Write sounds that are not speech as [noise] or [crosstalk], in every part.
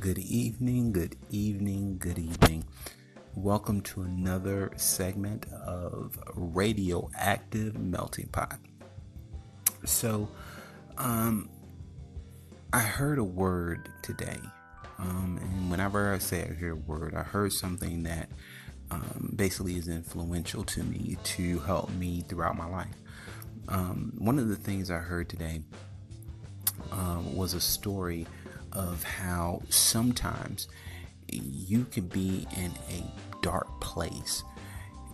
Good evening, good evening, good evening. Welcome to another segment of Radioactive Melting Pot. So, um, I heard a word today. Um, and whenever I say I hear a word, I heard something that um, basically is influential to me to help me throughout my life. Um, one of the things I heard today um, was a story of how sometimes you can be in a dark place.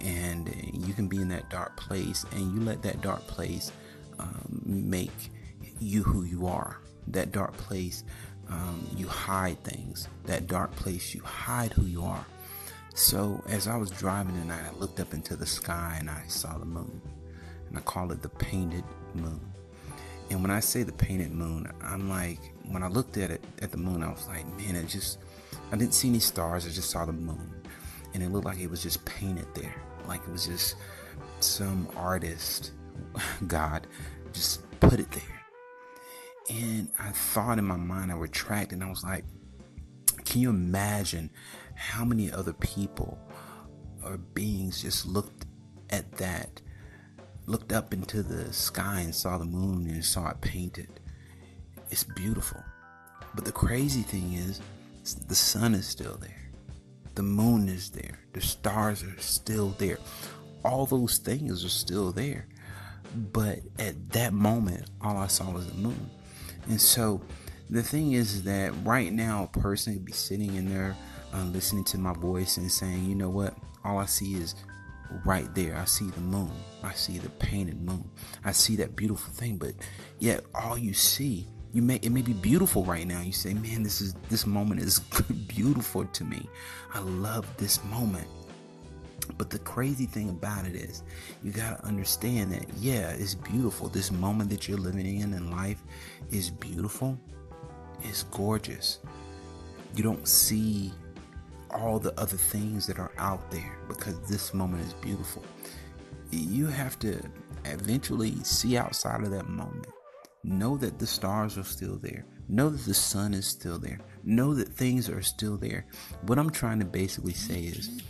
And you can be in that dark place and you let that dark place um, make you who you are. That dark place um, you hide things. That dark place you hide who you are. So as i was driving tonight i looked up into the sky and i saw the moon. And i call it the painted moon and when i say the painted moon i'm like when I looked at it at the moon, I was like, man, it just I didn't see any stars. I just saw the moon, and it looked like it was just painted there, like it was just some artist, [laughs] God, just put it there. And I thought in my mind, I retracted, and I was like, can you imagine how many other people or beings just looked at that, looked up into the sky and saw the moon and saw it painted? It's beautiful. But the crazy thing is, the sun is still there. The moon is there. The stars are still there. All those things are still there. But at that moment, all I saw was the moon. And so the thing is that right now, a person could be sitting in there uh, listening to my voice and saying, you know what? All I see is right there. I see the moon. I see the painted moon. I see that beautiful thing. But yet, all you see you may it may be beautiful right now you say man this is this moment is [laughs] beautiful to me i love this moment but the crazy thing about it is you got to understand that yeah it's beautiful this moment that you're living in in life is beautiful it's gorgeous you don't see all the other things that are out there because this moment is beautiful you have to eventually see outside of that moment Know that the stars are still there. Know that the sun is still there. Know that things are still there. What I'm trying to basically say is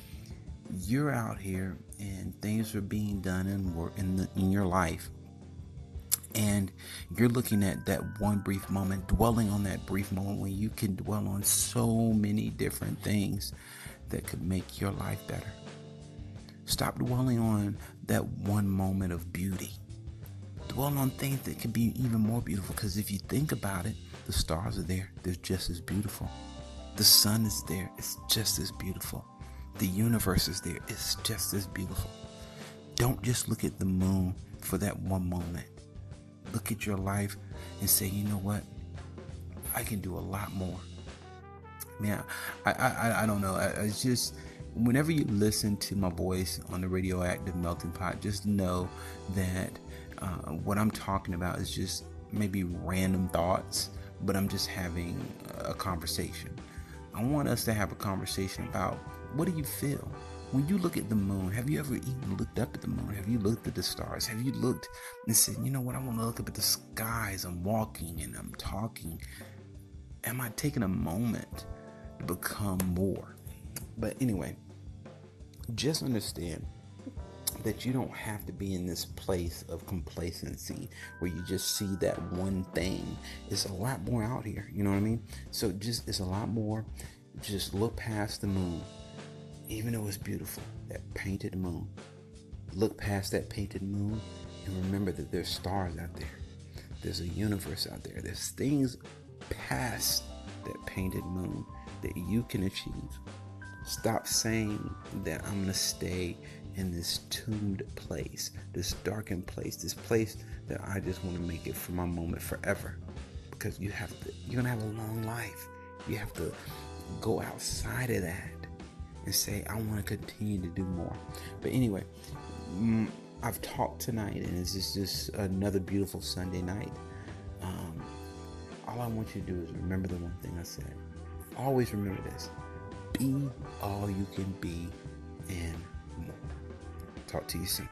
you're out here and things are being done in work in, the, in your life and you're looking at that one brief moment dwelling on that brief moment when you can dwell on so many different things that could make your life better stop dwelling on that one moment of beauty dwell on things that could be even more beautiful. Because if you think about it, the stars are there, they're just as beautiful. The sun is there, it's just as beautiful. The universe is there, it's just as beautiful. Don't just look at the moon for that one moment. Look at your life and say, you know what? I can do a lot more. Man, I I, I don't know. I, I just whenever you listen to my voice on the radioactive melting pot, just know that uh, what I'm talking about is just maybe random thoughts, but I'm just having a conversation. I want us to have a conversation about what do you feel when you look at the moon? Have you ever even looked up at the moon? Have you looked at the stars? Have you looked and said, you know what, I want to look up at the skies. I'm walking and I'm talking. Am I taking a moment to become more? But anyway, just understand that you don't have to be in this place of complacency where you just see that one thing. It's a lot more out here, you know what I mean? So just it's a lot more. Just look past the moon, even though it's beautiful, that painted moon. Look past that painted moon and remember that there's stars out there. There's a universe out there. There's things past that painted moon that you can achieve. Stop saying that I'm going to stay in this tombed place, this darkened place, this place that I just want to make it for my moment forever. Because you have to, you're gonna have a long life. You have to go outside of that and say, I want to continue to do more. But anyway, mm, I've talked tonight, and this is just another beautiful Sunday night. Um, all I want you to do is remember the one thing I said. Always remember this be all you can be and more. Talk to you soon.